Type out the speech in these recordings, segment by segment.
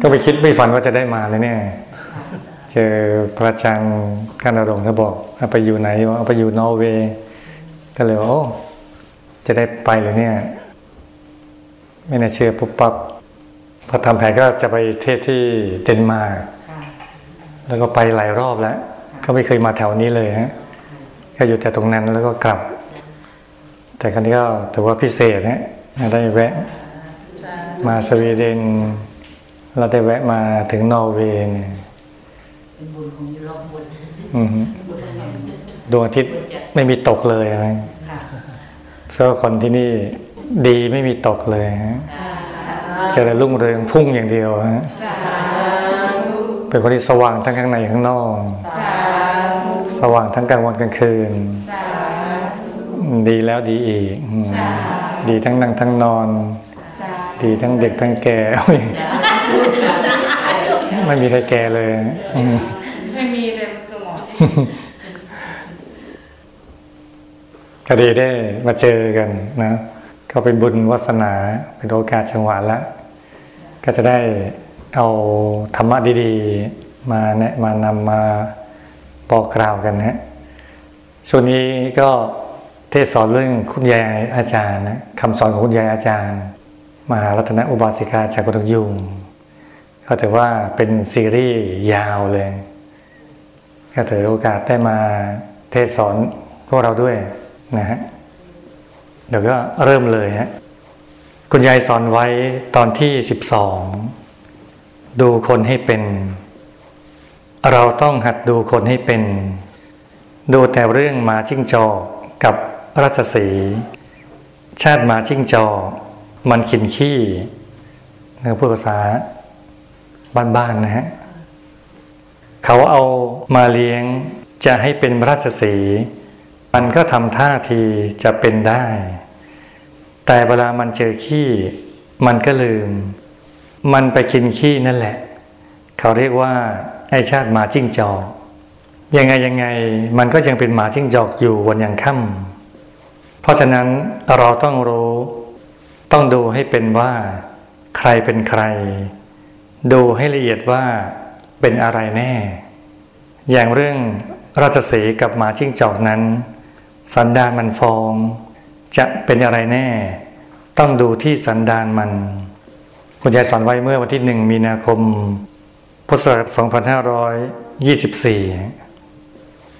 ก็ไปคิดไม่ฝันว่าจะได้มาเลยเนี่ย เจอพระอาจารย์กันรงค์เขาบอกเอาไปอยู่ไหนเอาไปอยู่นอร์เวย์ก็เลยว่าโอ้จะได้ไปเลยเนี่ย ไม่น่าเชื่อปุ๊บปั๊บพอทำแผนก็จะไปเทศที่เดนมาร์กแล้วก็ไปหลายรอบแล้ว ก็ไม่เคยมาแถวนี้เลยฮะก็อยู่แต่ตรงนั้นแล้วก็กลับ แต่ครั้งนี้ก็ถือว่าพิเศษนะได้แวะ มาสวีเดน เราได้แวะมาถึงนอร์เวย์เนี่ยเป็นบุญของยุโรปบุญอือฮึดวงอาทิตย์ไม่มีตกเลยนะค่ะเพราะคนที่นี่ดีไม่มีตกเลยฮะเจริญรุ่งเรืองพุ่งอย่างเดียวฮะเป็นคนที่สว่างทั้งข้างในข้างนอก สว่างทั้งกลางวันกลางคืน ดีแล้วดีอีกอืมดีทั้งนั่งทั้งนอน ดีทั้งเด็กทั้งแก่โอ้ย ไม่มีใครแก่เลยอืมไม่มีเลยคือหมอคดีได้มาเจอกันนะก็เป็นบุญวาสนาเป็นโอกาสจังหวะละก็จะได้เอาธรรมะดีๆ มาแนะมานำมาบอกกล่าวกันนะฮะช่วงนี้ก็เทศสอนเรื่องคุณยายอาจารย์นะคำสอนของคุณยายอาจารย์ มหารัตนอุบาสิกาจากกุฎยุง ก็ถือว่าเป็นซีรีส์ยาวเลย ก็ถือโอกาสได้มาเทศสอนพวกเราด้วยนะฮะเดี๋ยวก็เริ่มเลยฮะคุณยายสอนไว้ตอนที่สิบสองดูคนให้เป็น เราต้องหัดดูคนให้เป็น ดูแต่เรื่องมาจิ้งจอกกับราชสี ชาติมาจิ้งจอกมันขินขี้เนื้อพูดภาษา บ้านๆนะฮะเขาเอามาเลี้ยงจะให้เป็นราชสี มันก็ทำท่าทีจะเป็นได้ แต่เวลามันเจอขี้ มันก็ลืม มันไปกินขี้นั่นแหละ เขาเรียกว่าไอชาติหมาจิ้งจอกยังไงยังไงมันก็ยังเป็นหมาจิ้งจอกอยู่วันยังค่ำเพราะฉะนั้นเราต้องรู้ ต้องดูให้เป็นว่า ใครเป็นใคร ดูให้ละเอียดว่าเป็นอะไรแน่ อย่างเรื่องราชสีกับหมาจิ้งจอกนั้น สันดานมันฟอง จะเป็นอะไรแน่ ต้องดูที่สันดานมัน คุณยายสอนไว้เมื่อวันที่หนึ่งมีนาคม พุทธศักราช2524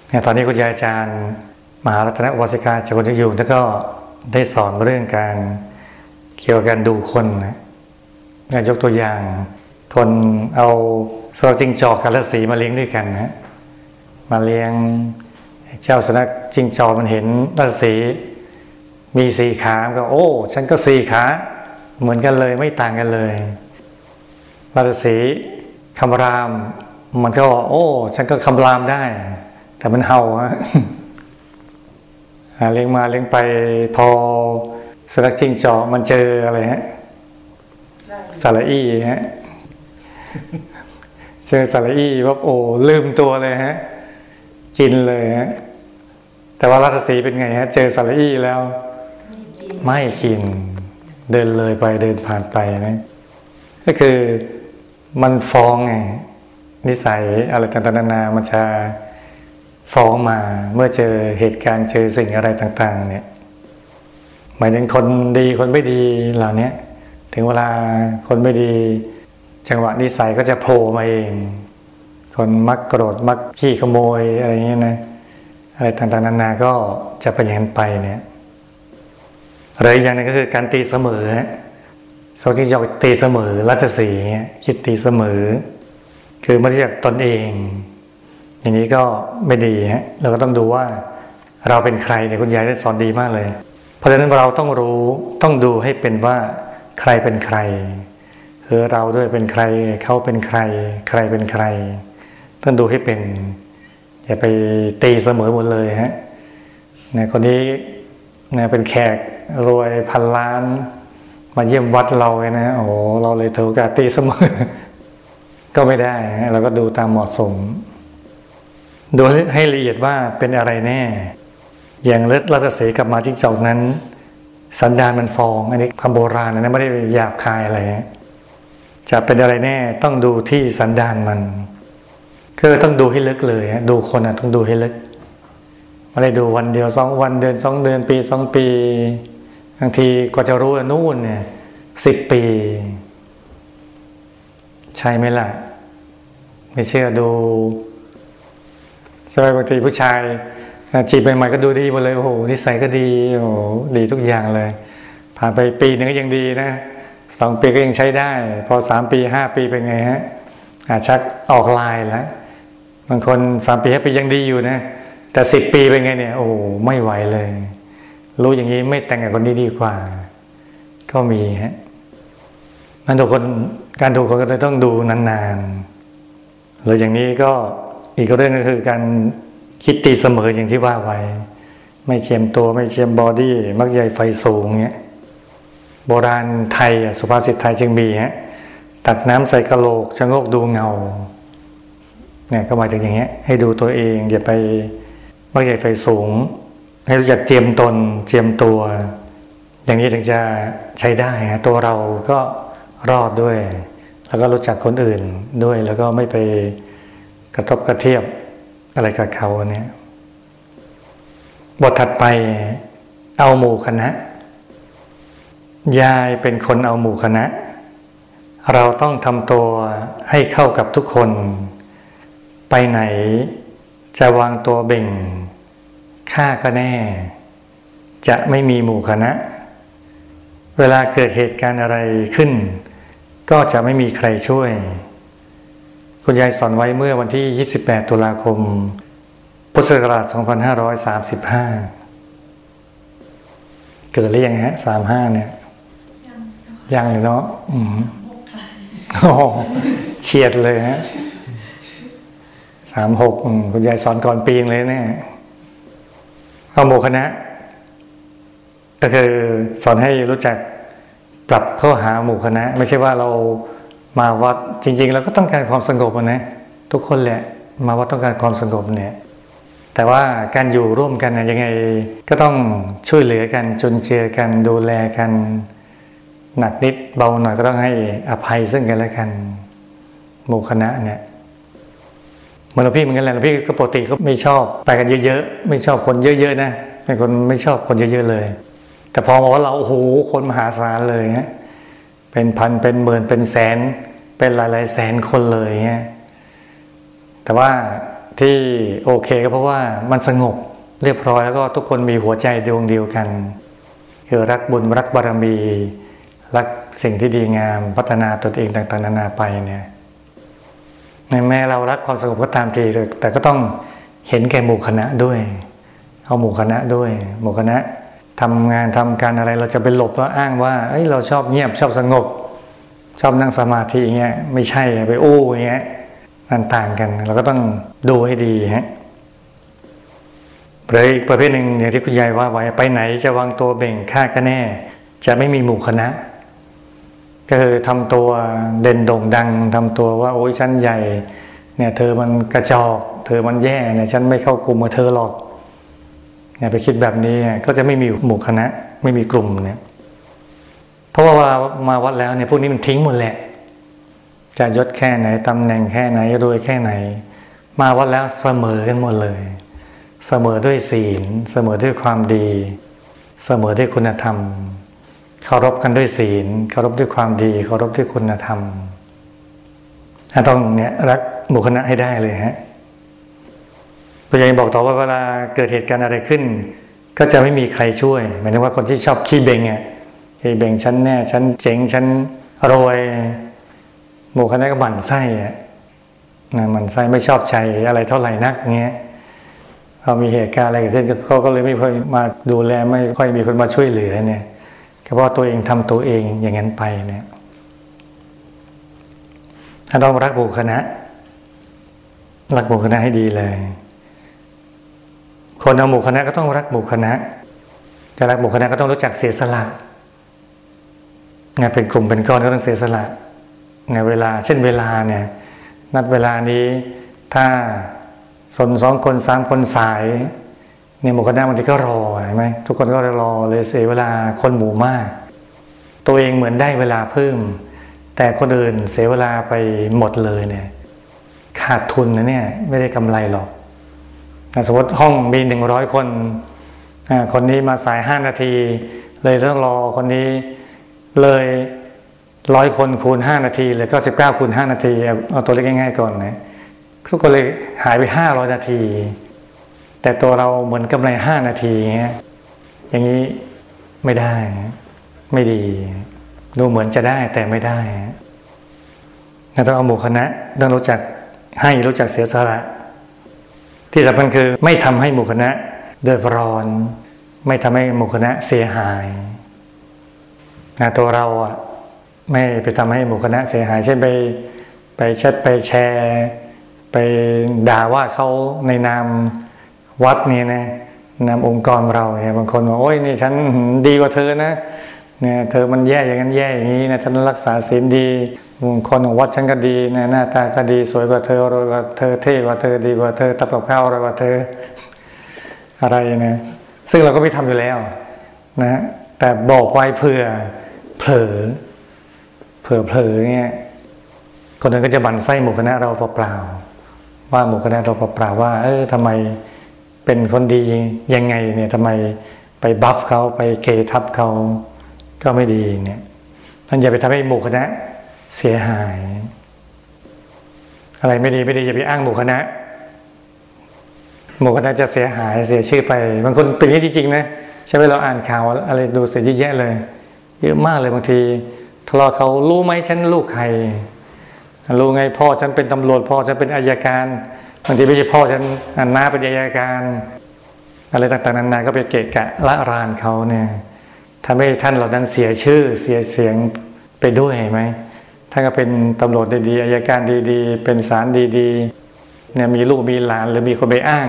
เนี่ยตอนนี้คุณยายอาจารย์มหารัตนอุบาสิกาจากคนที่อยู่แล้วก็ได้สอนเรื่องการเกี่ยวกับการดูคนนะยกตัวอย่าง คนเอาสุนัขจิ้งจอกกับราศีมาเลี้ยงด้วยกันนะมาเลี้ยงเจ้าสุนัขจิ้งจอกมันเห็นราศีมีสี่ขามันก็โอ้ ฉันก็สี่ขาเหมือนกันเลยไม่ต่างกันเลยราศีคำราม มันก็โอ้ ฉันก็คำรามได้ แต่มันเห่าฮะเลี้ยงมาเลี้ยงไปพอสุนัขจิ้งจอกมันเจออะไรฮะสาระอี้ฮะ เจอสาระอี้ว่าโอ้ลืมตัวเลยฮะ กินเลยฮะแต่ว่ารัตสีเป็นไงฮะ เจอสาระอี้แล้ว ไม่กิน เดินเลยไปเดินผ่านไปนะก็คือมันฟ้องไงนิสัยอะไรต่างๆนานามันจะฟ้องมาเมื่อเจอเหตุการณ์เจอสิ่งอะไรต่าง ๆ เนี่ย หมายถึงคนดีคนไม่ดีเหล่านี้ถึงเวลาคนไม่ดี จังหวะนิสัยก็จะโผล่มาเอง คนมักโกรธมักขี้ขโมยอะไรเงี้ยนะอะไรต่างๆนานาก็จะเป็นอย่างนั้นไปเนี่ยหรืออย่างนึงก็คือการตีเสมอฮะสองที่จะตีเสมอรัชสีห์เงี้ยคิดตีเสมอ คือไม่รู้จักตนเอง อย่างนี้ก็ไม่ดีฮะเราก็ต้องดูว่าเราเป็นใครเนี่ยคุณยายได้สอนดีมากเลย เพราะฉะนั้นเราต้องรู้ต้องดูให้เป็นว่าใครเป็นใคร คือเราด้วยเป็นใครเขาเป็นใคร ใครเป็นใครต้องดูให้เป็น อย่าไปตีเสมอหมดเลยฮะเนี่ยคนนี้เนี่ยเป็นแขกรวยพันล้าน มาเยี่ยมวัดเราเลยนะโอ้เราเลยถือโอกาสตีเสมอ ก็ไม่ได้เราก็ดูตามเหมาะสม ดูให้ละเอียดว่าเป็นอะไรแน่ อย่างเลือดรัชสีห์กับมาจิ้งจอกนั้น สันดานมันฟอง อันนี้คำโบราณนะไม่ได้หยาบคายอะไรฮะ จะเป็นอะไรแน่ต้องดูที่สันดานมันคือต้องดูให้ลึกเลยดูคนอะต้องดูให้ลึกไม่ได้ดูวันเดียวสองวันเดือนสองเดือนปีสองปีบางทีกว่าจะรู้นู่นเนี่ยสิบปี ใช่ไหมล่ะ ไม่เชื่อดูใช่บางทีผู้ชายจีบใหม่ๆก็ดูดีหมดเลยโอ้โหนิสัยก็ดีโอ้โหดีทุกอย่างเลย ผ่านไปปีหนึ่งก็ยังดีนะ สองปีก็ยังใช้ได้ พอสามปีห้าปีเป็นไงฮะอาชักออกลายแล้วบางคนสามปีห้าปียังดีอยู่นะ แต่สิบปีเป็นไงเนี่ย โอ้ไม่ไหวเลย รู้อย่างนี้ไม่แต่งกับคนนี้ดีกว่า ก็มีฮะมันทุกคนการดูคนก็เลยต้องดูนานๆหรืออย่างนี้ก็อีกเรื่องก็คือการคิดตีเสมออย่างที่ว่าไว้ ไม่เชียมตัวไม่เชียมบอดี้มักใหญ่ไฟสูงเงี้ย โบราณไทยอะสุภาษิตไทยจึงมีฮะตักน้ำใส่กระโหลกชะโงกดูเงาเนี่ยก็หมายถึงอย่างเงี้ยให้ดูตัวเอง อย่าไปมักใหญ่ไฟสูง ให้รู้จักเจียมตนเจียมตัว อย่างนี้ถึงจะใช้ได้ฮะตัวเราก็รอดด้วย แล้วก็รู้จักคนอื่นด้วยแล้วก็ไม่ไปกระทบกระเทียบอะไรกับเขาเนี่ยบทถัดไปเอาหมู่คณะ ยายเป็นคนเอาหมู่คณะ เราต้องทำตัวให้เข้ากับทุกคน ไปไหนจะวางตัวเบ่งค่าก็แน่ จะไม่มีหมู่คณะ เวลาเกิดเหตุการณ์อะไรขึ้น ก็จะไม่มีใครช่วย คุณยายสอนไว้เมื่อวันที่ 28 ตุลาคม พุทธศักราช 2535 เกิดหรือยังฮะ 35 เนี่ย ยังเลยเนาะอืมโอ้เฉียดเลยฮะ36อืมคุณยายสอนก่อนปีงเลยเนี่ยเอาโมคณะ ก็คือสอนให้รู้จักปรับเข้าหาหมู่คณะ ไม่ใช่ว่าเรามาวัดจริง ๆ เราก็ต้องการความสงบนะทุกคนแหละมาวัดต้องการความสงบเนี่ย แต่ว่าการอยู่ร่วมกันเนี่ยยังไงก็ต้องช่วยเหลือกันจนเจือกันดูแลกัน หนักนิดเบาหน่อยก็ต้องให้อภัยซึ่งกันและกันหมู่คณะเนี่ยเหมือนหลวงพี่เหมือนกันแหละหลวงพี่ก็ปกติก็ไม่ชอบไปกันเยอะๆไม่ชอบคนเยอะๆนะเป็นคนไม่ชอบคนเยอะๆเลย แต่พอบอกว่าเราโอ้โหคนมหาศาลเลยฮะเป็นพันเป็นหมื่นเป็นแสน เป็นหลายๆแสนคนเลยเงี้ยแต่ว่าที่โอเคก็เพราะว่ามันสงบเรียบร้อยแล้วก็ทุกคนมีหัวใจดวงเดียวกันคือรักบุญรักบารมี รักสิ่งที่ดีงามพัฒนาตนเองต่างๆนานาไปเนี่ยแม้เรารักความสงบก็ตามทีแต่ก็ต้องเห็นแก่หมู่คณะด้วย เอาหมู่คณะด้วย หมู่คณะทำงานทำการอะไรเราจะไปหลบแล้วอ้างว่าเอ้ยเราชอบเงียบชอบสงบ ชอบนั่งสมาธิอย่างเงี้ยไม่ใช่ไปโอ้อย่างเงี้ยมันต่างกัน เราก็ต้องดูให้ดีฮะหรืออีกประเภทหนึ่งอย่างที่คุณยายว่าไว้ไปไหนจะวางตัวเบ่งค่าก็แน่ จะไม่มีหมู่คณะ ก็คือทำตัวเด่นโด่งดังทำตัวว่าโอ้ยฉันใหญ่ เนี่ยเธอมันกระจอก เธอมันแย่เนี่ยฉันไม่เข้ากลุ่มกับเธอหรอกเนี่ยไปคิดแบบนี้ก็จะไม่มีหมู่คณะไม่มีกลุ่มเนี่ยเพราะว่ามาวัดแล้วเนี่ยพวกนี้มันทิ้งหมดแหละ จะยศแค่ไหนตำแหน่งแค่ไหนรวยแค่ไหน มาวัดแล้วเสมอกันหมดเลย เสมอด้วยศีล เสมอด้วยความดี เสมอด้วยคุณธรรม เคารพกันด้วยศีลเคารพด้วยความดีเคารพด้วยคุณธรรมต้องเนี่ยรักหมู่คณะให้ได้เลยฮะพระยังบอกต่อว่าเวลาเกิดเหตุการณ์อะไรขึ้น ก็จะไม่มีใครช่วย หมายถึงว่าคนที่ชอบขี้เบงอะขี้เบงฉันแน่ฉันเจ๋งฉันรวยหมู่คณะก็หมั่นไส้อะนะมันไส้ไม่ชอบใจอะไรเท่าไหร่นักเงี้ยพอมีเหตุการณ์อะไรเกิดขึ้นเขาก็เลยไม่ค่อยมาดูแลไม่ค่อยมีคนมาช่วยเหลือเนี่ย พราะตัวเองทำตัวเองอย่างนั้นไปเนี่ยถ้าต้องรักบุคคณะ รักบุคคณะให้ดีเลย คนเอาหมู่คณะก็ต้องรักหมู่คณะจะรักหมู่คณะก็ต้องรู้จักเสียสละงานเป็นกลุ่มเป็นก้อนก็ต้องเสียสละในเวลา เช่นเวลาเนี่ย นัดเวลานี้ถ้าสนสองคนสามคนสาย เนี่ยหมู่คณะบางทีก็รอใช่ไหมทุกคนก็รอเลยเสียเวลาคนหมู่มาก ตัวเองเหมือนได้เวลาเพิ่ม แต่คนอื่นเสียเวลาไปหมดเลยเนี่ย ขาดทุนนะเนี่ย ไม่ได้กำไรหรอกสมมติห้องมีหนึ่งร้อยคนอ่าคนนี้มาสายห้านาที เลยต้องรอคนนี้เลยร้อยคนคูณห้านาทีเลยก็สิบเก้าคูณห้านาทีเอาตัวเลขง่ายๆก่อนนะทุกคนเลยหายไปห้าร้อยนาที แต่ตัวเราเหมือนกำไรห้านาทีอย่างเงี้ยอย่างนี้ไม่ได้ ไม่ดี ดูเหมือนจะได้แต่ไม่ได้เราต้องเอาหมู่คณะต้องรู้จักให้รู้จักเสียสละ ที่สำคัญคือไม่ทำให้หมู่คณะเดือดร้อน ไม่ทำให้หมู่คณะเสียหายนะตัวเราอะไม่ไปทำให้หมู่คณะเสียหายเช่นไปไปแชทไปแชร์ ไปด่าว่าเขาในนาม วัดนี่นะนามองค์กรเราเนี่ยบางคนบอกโอ้ยนี่ฉันดีกว่าเธอนะเนี่ยเธอมันแย่อย่างนั้นแย่อย่างนี้นะฉันรักษาศีลดีคนของวัดฉันก็ดีนะหน้าตาก็ดีสวยกว่าเธอรวยกว่าเธอเท่กว่าเธอดีกว่าเธอตับกับข้าวร่อยกว่าเธอ อะไรนะซึ่งเราก็ไม่ทำอยู่แล้วนะแต่บอกไว้เผื่อเผลอเผื่อเผลอเนี่ยคนอื่นก็จะบันไส้หมู่คณะเราเปล่าๆว่าหมู่คณะเราเปล่าๆว่า เออทำไม เป็นคนดียังไงเนี่ยทำไมไปบัฟเขาไปเกทับเขาก็ไม่ดีเนี่ยท่านอย่าไปทำให้หมู่คณะเสียหาย อะไรไม่ดีไม่ดีอย่าไปอ้างหมู่คณะหมู่คณะจะเสียหายเสียชื่อไปบางคนเป็นอย่างนี้จริงๆนะใช่ไหมเราอ่านข่าวอะไรดูเสียเยอะแยะเลย เยอะมากเลยบางทีทะเลาะเขารู้ไหมฉันลูกใครรู้ไงพ่อฉันเป็นตำรวจพ่อฉันเป็นอายการ บางทีไม่ใช่พ่อฉันอันน้าเป็นอายการ อะไรต่างๆนานาก็ไปเกะกะละรานเขาเนี่ยทำให้ท่านเหล่านั้นเสียชื่อเสียเสียงไปด้วยไหมท่านก็เป็นตำรวจดีๆอายการดีๆ เป็นศาลดีๆเนี่ยมีลูกมีหลานหรือมีคนไปอ้าง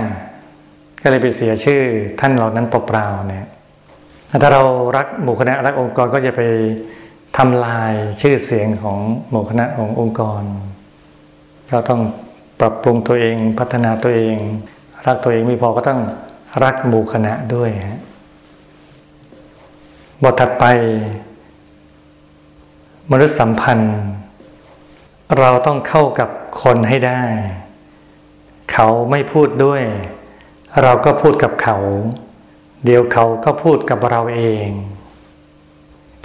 ก็เลยไปเสียชื่อ ท่านเหล่านั้นเปล่าๆเนี่ยถ้าเรารักหมู่คณะรักองค์กรก็จะไปทำลายชื่อเสียงของหมู่คณะขององค์กร เราต้อง ปรับปรุงตัวเองพัฒนาตัวเอง รักตัวเองไม่พอก็ต้องรักหมู่คณะด้วยฮะบทถัดไป มนุษยสัมพันธ์ เราต้องเข้ากับคนให้ได้ เขาไม่พูดด้วย เราก็พูดกับเขา เดี๋ยวเขาก็พูดกับเราเอง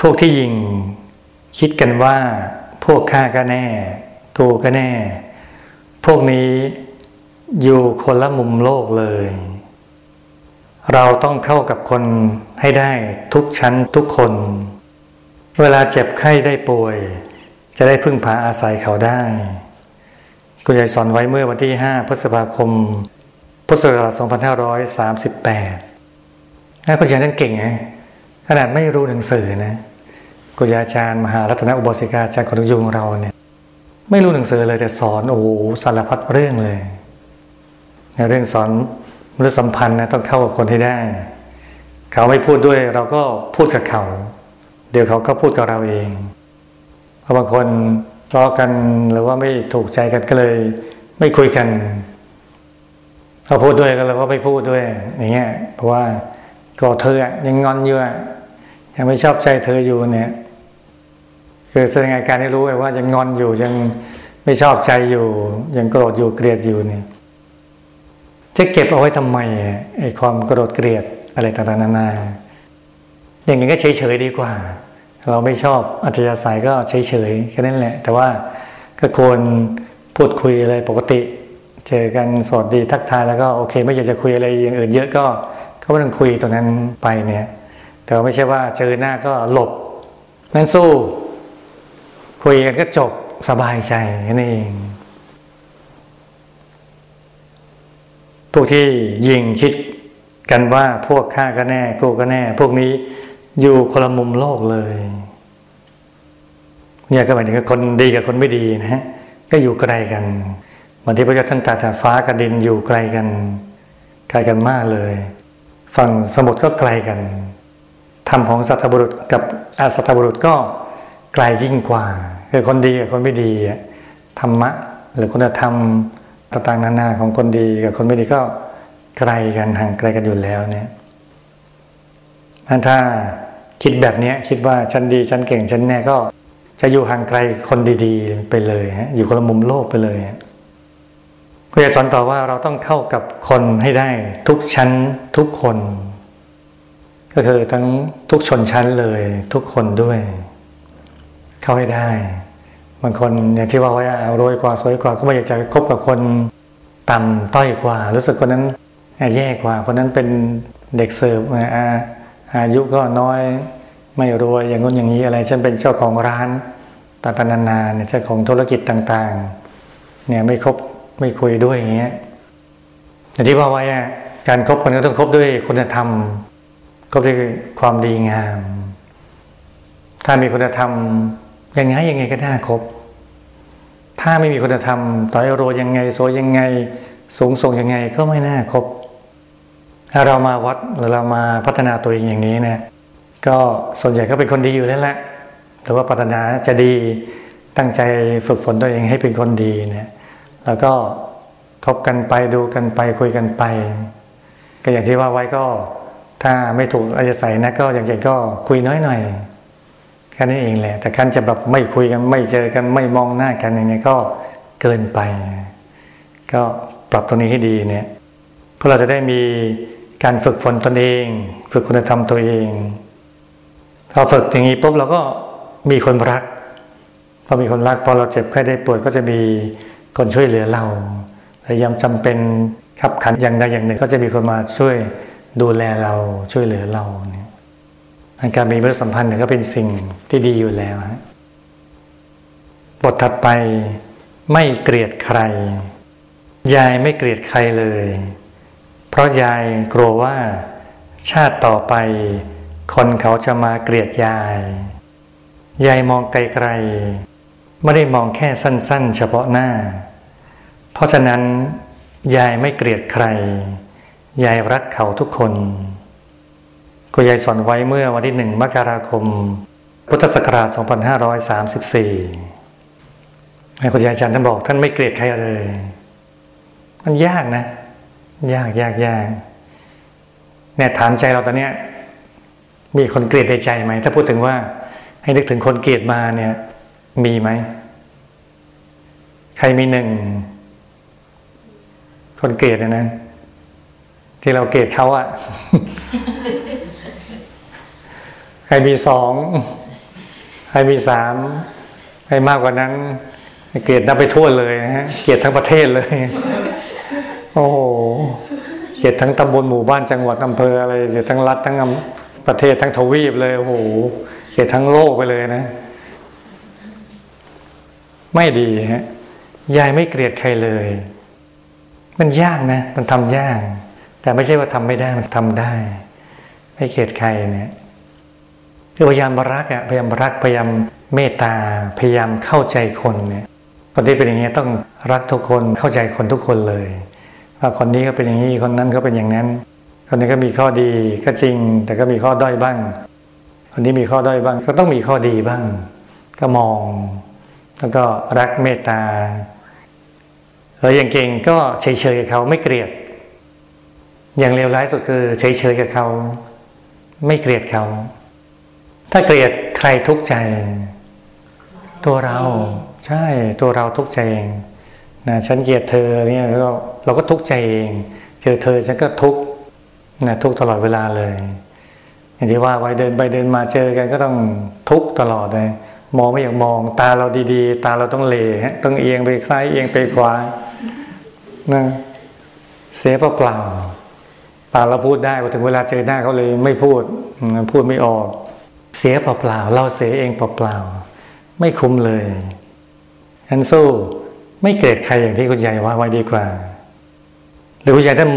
พวกที่ยิง คิดกันว่า พวกข้าก็แน่ กูก็แน่ พวกนี้อยู่คนละมุมโลกเลย เราต้องเข้ากับคนให้ได้ทุกชั้นทุกคน เวลาเจ็บไข้ได้ป่วย จะได้พึ่งพาอาศัยเขาได้ คุณยายสอนไว้เมื่อวันที่ 5 พฤษภาคม พุทธศักราช2538นะคุณยายนั่นเก่งไงขนาดไม่รู้หนังสือนะ คุณยายอาจารย์มหารัตนอุบสิกาอาจารย์คนยุงเราเนี่ย ไม่รู้หนังสือเลยแต่สอนโอ้โหสารพัดเรื่องเลยในเรื่องสอนมนุษยสัมพันธ์นะต้องเข้ากับคนให้ได้ เขาไม่พูดด้วยเราก็พูดกับเขา เดี๋ยวเขาก็พูดกับเราเองเพราะบางคนทะเลาะกันหรือว่าไม่ถูกใจกันก็เลย ไม่คุยกันเขาพูดด้วยก็เราก็ไม่พูดด้วยอย่างเงี้ยเพราะว่าก็เธอยังงอนอยู่ยังไม่ชอบใจเธออยู่เนี่ย คือแสดงอาการให้รู้ไว้ว่ายังงอนอยู่ยังไม่ชอบใจอยู่ ยังโกรธอยู่เกลียดอยู่เนี่ยจะเก็บเอาไว้ทำไมไอ้ความโกรธเกลียดอะไรต่างๆนานา อย่างนี้ก็เฉยๆดีกว่า เราไม่ชอบอัธยาศัยก็เฉยๆแค่นั้นแหละ แต่ว่าก็ควรพูดคุยอะไรปกติ เจอกันสวัสดีทักทายแล้วก็โอเค ไม่อยากจะคุยอะไรอย่างอื่นเยอะก็ก็ไม่ต้องคุยตรงนั้นไปเนี่ย แต่ไม่ใช่ว่าเจอหน้าก็หลบนั่นสู้ คุยกันก็จบสบายใจนั่นเองพวกที่ยิงคิดกันว่าพวกข้าก็แน่กูก็แน่ พวกนี้อยู่คนละมุมโลกเลย เนี่ยก็หมายถึงคนดีกับคนไม่ดีนะฮะก็อยู่ไกลกันวันที่พระเจ้าท่านตรัสฟ้ากับดินอยู่ไกลกันไกลกันมากเลย ฝั่งสมุทรก็ไกลกันธรรมของสัตบุรุษกับอาสัตบุรุษก็ ไกลยิ่งกว่า คือคนดีกับคนไม่ดีธรรมะ หรือคุณธรรมต่างๆนานาของคนดีกับคนไม่ดีก็ไกลกันห่างไกลกันอยู่แล้วเนี่ยถ้าคิดแบบนี้คิดว่าฉันดีฉันเก่งฉันแน่ก็จะอยู่ห่างไกลคนดีๆ ไปเลยฮะอยู่คนละมุมโลกไปเลยฮะคุณยายสอนต่อว่าเราต้องเข้ากับคนให้ได้ ทุกชั้นทุกคน ก็คือทั้งทุกชนชั้นเลย ทุกคนด้วย เข้าให้ได้ บางคนอย่างที่ว่าไว้อะรวยกว่าสวยกว่าก็ไม่อยากจะคบกับคนต่ำต้อยกว่า รู้สึกคนนั้นแย่กว่าคนนั้นเป็นเด็กเสิร์ฟอาอายุก็น้อยไม่รวยอย่างนู้นอย่างนี้อะไรฉันเป็นเจ้าของร้านต่างๆนานาเนี่ยเจ้าของธุรกิจต่างๆ เนี่ยไม่คบไม่คุยด้วยอย่างเงี้ยอย่างที่ว่าไว้อะการคบคนก็ต้องคบด้วยคุณธรรมคบด้วยความดีงาม ถ้ามีคุณธรรม ยังไงยังไงก็น่าคบ ถ้าไม่มีคุณธรรม ต่อให้รยังไงสวยยังไง สูงส่งยังไงก็ไม่น่าคบ ถ้าเรามาวัดหรือเรามาพัฒนาตัวเองอย่างนี้เนี่ยก็ส่วนใหญ่ก็เป็นคนดีอยู่แล้วแหละหรือว่าพัฒนาจะดีตั้งใจฝึกฝนตัวเองให้เป็นคนดีเนี่ยแล้วก็คบกันไปดูกันไปคุยกันไป ก็อย่างที่ว่าไว้ก็ถ้าไม่ถูกอาจจะใส่นะก็อย่างเช่นก็คุยน้อยหน่อย แค่นี้เองแหละ แต่คันจะแบบไม่คุยกันไม่เจอกันไม่มองหน้ากันอย่างนี้ก็เกินไป ก็ปรับตรงนี้ให้ดีเนี่ยเพื่อเราจะได้มีการฝึกฝนตนเอง ฝึกคุณธรรมตัวเองพอฝึกอย่างนี้ปุ๊บเราก็มีคนรักพอมีคนรักพอเราเจ็บไข้ได้ป่วยก็จะมีคนช่วยเหลือเราพยายามจำเป็นขับขันอย่างใดอย่างหนึ่ง ก็จะมีคนมาช่วยดูแลเราช่วยเหลือเราเนี่ย การมีมนุษยสัมพันธ์เนี่ยก็เป็นสิ่งที่ดีอยู่แล้วบทถัดไปไม่เกลียดใคร ยายไม่เกลียดใครเลย เพราะยายกลัวว่าชาติต่อไป คนเขาจะมาเกลียดยาย ยายมองไกลๆไม่ได้มองแค่สั้น ๆ เฉพาะหน้า เพราะฉะนั้น ยายไม่เกลียดใคร ยายรักเขาทุกคน คุยายสอนไว้เมื่อวันที่หนึ่งมกราคม พุทธศักราช 2534 ให้คุณยายอาจารย์ท่านบอกท่านไม่เกลียดใครเลย มันยากนะ ยากยากยากเนี่ยถามใจเราตอนเนี้ย มีคนเกลียดในใจไหม ถ้าพูดถึงว่า ให้นึกถึงคนเกลียดมาเนี่ย มีไหม ใครมีหนึ่ง คนเกลียดนะนะที่เราเกลียดเขาอะ ใครมีสองใครมีสามใครมากกว่านั้น เกลียดนับไปทั่วเลยนะฮะเกลียดทั้งประเทศเลย โอ้โหเกลียดทั้งตำบลหมู่บ้านจังหวัดอำเภออะไรเกลียดทั้งรัฐทั้งประเทศทั้งทวีปเลยโอ้โหเกลียดทั้งโลกไปเลยนะ ไม่ดีฮะยายไม่เกลียดใครเลย มันยากนะ มันทำยาก แต่ไม่ใช่ว่าทำไม่ได้มันทำได้ ไม่เกลียดใครเนี่ย คือพยายามรักอะพยายามรักพยายามเมตตาพยายามเข้าใจคนเนี่ยคนที่เป็นอย่างนี้ต้องรักทุกคนเข้าใจคนทุกคนเลยว่าคนนี้ก็เป็นอย่างนี้คนนั้นก็เป็นอย่างนั้น คนนี้ก็มีข้อดีก็จริง แต่ก็มีข้อด้อยบ้าง คนนี้มีข้อด้อยบ้าง ก็ต้องมีข้อดีบ้าง ก็มอง แล้วก็รักเมตตาแล้วอย่างเก่งก็เฉยๆกับเขาไม่เกลียด อย่างเลวร้ายสุดคือเฉยๆกับเขา ไม่เกลียดเขา ถ้าเกลียดใครทุกข์ใจ ตัวเราใช่ตัวเราทุกข์ใจเองนะฉันเกลียดเธอเนี่ยเราเราก็ทุกข์ใจเองเจอเธอฉันก็ทุกข์นะทุกข์ตลอดเวลาเลย อย่างที่ว่าไว้เดินไปเดินมาเจอกันก็ต้องทุกข์ตลอดเลยมองไม่อยากมอง ตาเราดีๆ ตาเราต้องเลฮะต้องเอียงไปซ้ายเอียงไปขวานะเสียเปล่าๆปากเราพูดได้พอถึงเวลาเจอหน้าเขาเลยไม่พูดพูดไม่ออก เสียเปล่าๆเราเสียเองเปล่าๆไม่คุ้มเลยอันสู้ไม่เกลียดใครอย่างที่คุณยายว่าไว้ดีกว่า หรือคุณยายท่าน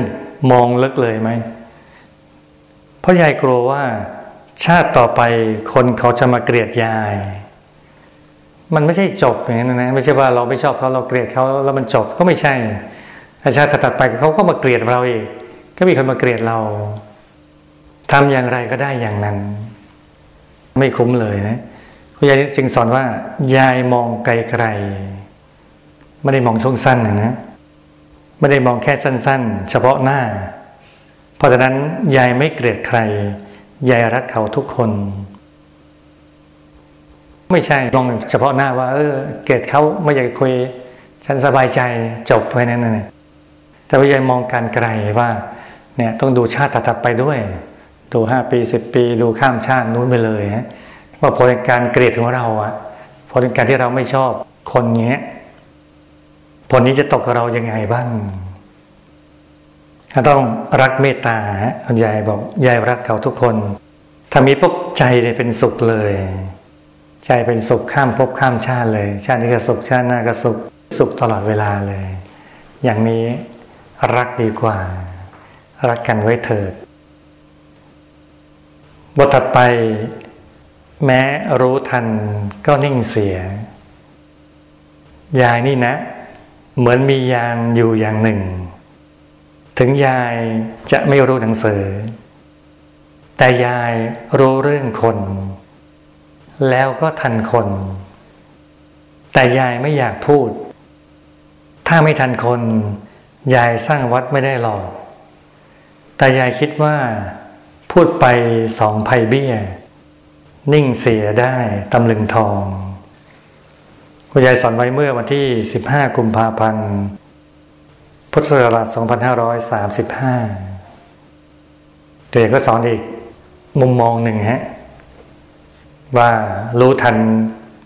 มองลึกเลยไหมเพราะยายกลัวว่า ชาติต่อไปคนเขาจะมาเกลียดยาย มันไม่ใช่จบอย่างนั้นนะไม่ใช่ว่าเราไม่ชอบเขาเราเกลียดเขาแล้วมันจบก็ไม่ใช่ชาติถัดไปเขาก็มาเกลียดเราอีกก็มีคนมาเกลียดเราทำอย่างไรก็ได้อย่างนั้น ไม่คุ้มเลยนะคุณยายจึงสอนว่ายายมองไกลๆไม่ได้มองช่วงสั้นนะไม่ได้มองแค่สั้น ๆ เฉพาะหน้า เพราะฉะนั้นยายไม่เกลียดใคร ยายรักเขาทุกคน ไม่ใช่มองเฉพาะหน้าว่า เออ เกลียดเขาไม่อยากคุย ฉันสบายใจจบไปนั่นน่ะแต่วิญญาณมองการไกลว่า เนี่ยต้องดูชาติถัดไปด้วย ดูห้าปีสิบปีดูข้ามชาตินู้นไปเลยฮะว่าผลการเกลียดของเราอะผลการที่เราไม่ชอบคนเนี้ยผลนี้จะตกกับเรายังไงบ้างต้องรักเมตตาฮะคุณยายบอกยายรักเขาทุกคนถ้ามีปุ๊บใจเนี่ยเป็นสุขเลย ใจเป็นสุขข้ามภพข้ามชาติเลย ชาตินี้ก็สุขชาติหน้าก็สุขสุขตลอดเวลาเลย อย่างนี้รักดีกว่า รักกันไว้เถิด บทถัดไป แม้รู้ทันก็นิ่งเสีย ยายนี่นะ เหมือนมียางอยู่อย่างหนึ่ง ถึงยายจะไม่รู้หนังสือ แต่ยายรู้เรื่องคน แล้วก็ทันคน แต่ยายไม่อยากพูด ถ้าไม่ทันคน ยายสร้างวัดไม่ได้หรอก แต่ยายคิดว่า พูดไปสองภัยเบี้ย นิ่งเสียได้ตำลึงทอง คุณยายสอนไว้เมื่อวันที่ 15 กุมภาพันธ์พุทธศักราช2535เด็กก็สอนอีกมุมมองหนึ่งฮะ ว่ารู้ทัน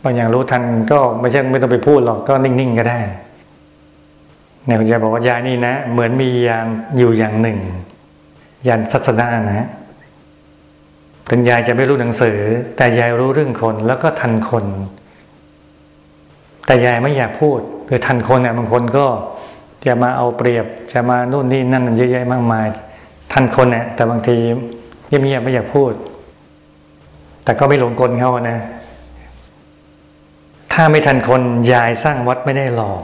บางอย่างรู้ทันก็ไม่ใช่ไม่ต้องไปพูดหรอกก็นิ่งๆก็ได้เนี่ยคุณยายบอกว่ายายนี่นะ เหมือนมียานอยู่อย่างหนึ่งยานทัศนะนะ ถึงยายจะไม่รู้หนังสือ แต่ยายรู้เรื่องคนแล้วก็ทันคน แต่ยายไม่อยากพูดคือทันคนเนี่ยบางคนก็จะมาเอาเปรียบจะมานู่นนี่นั่นเยอะแยะมากมาย ทันคนเนี่ยแต่บางทีเงียบๆไม่อยากพูด แต่ก็ไม่หลงกลเขาอะนะ ถ้าไม่ทันคนยายสร้างวัดไม่ได้หรอก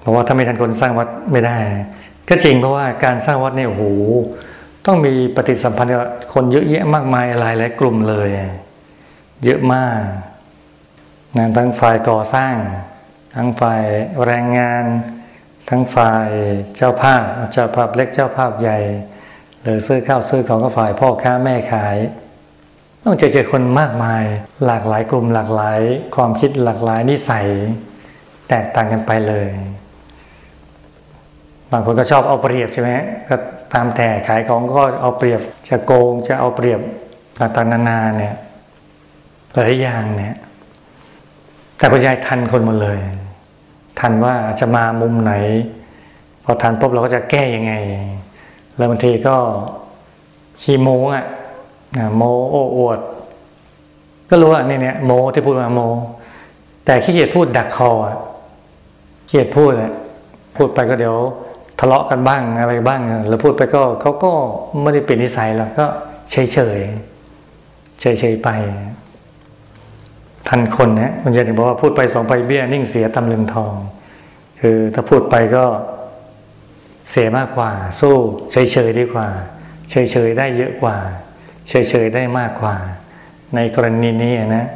เพราะว่าถ้าไม่ทันคนสร้างวัดไม่ได้ ก็จริงเพราะว่าการสร้างวัดเนี่ยโอ้โห ต้องมีปฏิสัมพันธ์กับคนเยอะแยะมากมายหลายหลายกลุ่มเลย เยอะมากนะทั้งฝ่ายก่อสร้าง ทั้งฝ่ายแรงงาน ทั้งฝ่ายเจ้าภาพเจ้าภาพเล็กเจ้าภาพใหญ่หรือซื้อข้าวซื้อของก็ฝ่ายพ่อค้าแม่ขาย ต้องเจอเจอคนมากมาย หลากหลายกลุ่มหลากหลาย ความคิดหลากหลายนิสัย แตกต่างกันไปเลย บางคนก็ชอบเอาเปรียบใช่ไหมก็ ตามแต่ขายของก็เอาเปรียบจะโกงจะเอาเปรียบต่างๆนานาเนี่ยหลายอย่างเนี่ย แต่คุณยายทันคนหมดเลย ทันว่าจะมามุมไหน พอทันปุ๊บเราก็จะแก้ยังไง แล้วบางทีก็ขี้โม้อะโมโอ้อวด ก็รู้ว่านี่เนี่ยโมที่พูดมาโม แต่ขี้เกียจพูดดักคออะขี้เกียจพูดเลยพูดไปก็เดี๋ยว ทะเลาะกันบ้างอะไรบ้างแล้วพูดไปก็เขาก็ไม่ได้เปลี่ยนนิสัยหรอกก็เฉยเฉยเฉยเฉยไป ทันคนนะมันจะถึงบอกว่าพูดไปสองไปเบี้ยนิ่งเสียตำลึงทอง คือถ้าพูดไปก็เสียมากกว่า สู้เฉยเฉยดีกว่า เฉยเฉยได้เยอะกว่า เฉยเฉยได้มากกว่า ในกรณีนี้นะ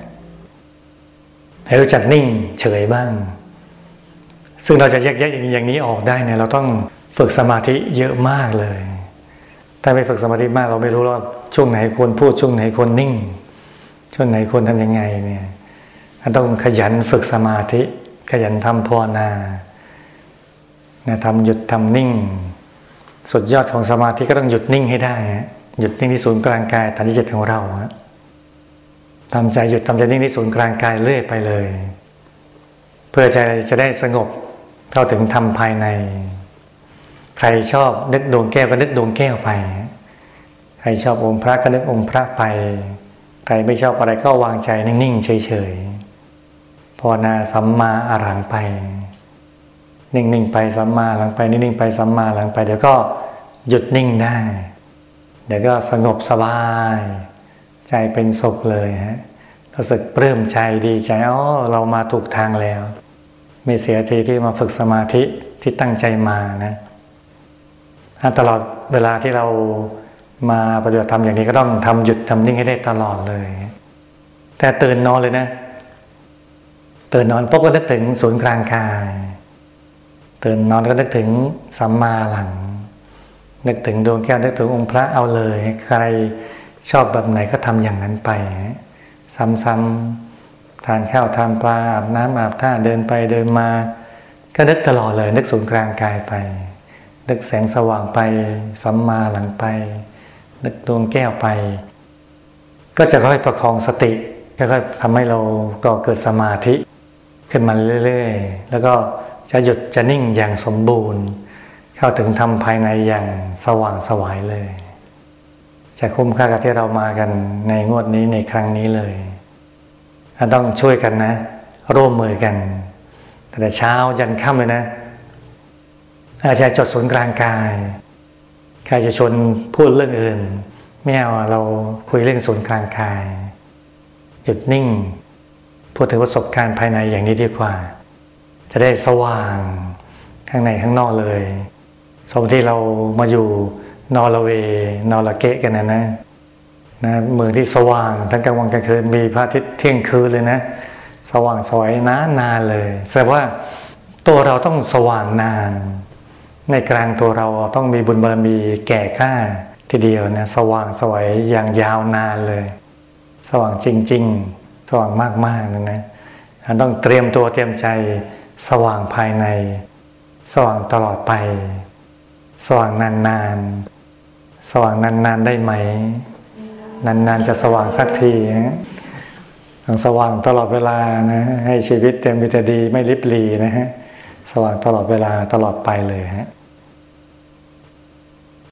ให้รู้จักนิ่งเฉยบ้าง ซึ่งเราจะแยกแยะอย่างนี้ออกได้เนี่ยเราต้องฝึกสมาธิเยอะมากเลย ถ้าไม่ฝึกสมาธิมากเราไม่รู้ว่าช่วงไหนควรพูดช่วงไหนควรนิ่ง ช่วงไหนควรทำยังไงเนี่ยต้องขยันฝึกสมาธิ ขยันทำภาวนานะทำหยุดทำนิ่ง สุดยอดของสมาธิก็ต้องหยุดนิ่งให้ได้ หยุดนิ่งที่ศูนย์กลางกายฐานที่เจ็ดของเราทำใจหยุดทำใจนิ่งที่ศูนย์กลางกายเรื่อยไปเลย เพื่อใจจะได้สงบ เข้าถึงธรรมภายใน ใครชอบนึกดวงแก้วก็นึกดวงแก้วไป ใครชอบองค์พระก็นึกองค์พระไป ใครไม่ชอบอะไรก็วางใจนิ่งๆเฉยๆภาวนาสัมมาอรังไป นิ่งๆไปสัมมาหลังไปนิ่งๆไปสัมมาหลังไป เดี๋ยวก็หยุดนิ่งได้ เดี๋ยวก็สงบสบาย ใจเป็นสุขเลยฮะรู้สึกปลื้มใจดีใจอ๋อเรามาถูกทางแล้ว ไม่เสียทีที่มาฝึกสมาธิที่ตั้งใจมานะตลอดเวลาที่เรามาปฏิบัติธรรมอย่างนี้ก็ต้องทำหยุดทำนิ่งให้ได้ตลอดเลย แต่ตื่นนอนเลยนะ ตื่นนอนปุ๊บก็นึกถึงศูนย์กลางกาย ตื่นนอนก็นึกถึงสัมมาหลัง นึกถึงดวงแก้วนึกถึงองค์พระเอาเลย ใครชอบแบบไหนก็ทำอย่างนั้นไป ซ้ำๆ ทานข้าวทานปลาอาบน้ำอาบท่าเดินไปเดินมา ก็นึกตลอดเลยนึกศูนย์กลางกายไป นึกแสงสว่างไปสัมมาหลังไป นึกดวงแก้วไป ก็จะค่อยประคองสติค่อยๆทำให้เราก่อเกิดสมาธิ ขึ้นมาเรื่อยๆ แล้วก็จะหยุดจะนิ่งอย่างสมบูรณ์ เข้าถึงธรรมภายในอย่างสว่างสวายเลย จะคุ้มค่ากับที่เรามากันในงวดนี้ในครั้งนี้เลย ต้องช่วยกันนะ ร่วมมือกันแต่เช้ายันค่ำเลยนะ อาจารย์จดศูนย์กลางกาย ใครจะชนพูดเรื่องอื่น ไม่เอาเราคุยเรื่องศูนย์กลางกาย หยุดนิ่ง พูดถึงประสบการณ์ภายในอย่างนี้ดีกว่า จะได้สว่างข้างในข้างนอกเลยสมที่เรามาอยู่นอร์เวย์นอร์เกะกันนะนะ นะมือที่สว่างทั้งกลางวันกลางคืนมีพระอาทิตย์เที่ยงคืนเลยนะ สว่างสวยนานนานเลยแสดงว่าตัวเราต้องสว่างนาน ในกลางตัวเราต้องมีบุญบารมีแก่กล้าทีเดียวนะสว่างสวยอย่างยาวนานเลย สว่างจริง ๆ สว่างมากๆนะนะต้องเตรียมตัวเตรียมใจสว่างภายใน สว่างตลอดไป สว่างนานๆสว่างนานๆได้ไหม นานๆจะสว่างสักทีนะต้องสว่างตลอดเวลานะให้ชีวิตเต็มไปด้วยดีไม่ริบหรีนะฮะสว่างตลอดเวลาตลอดไปเลยฮะ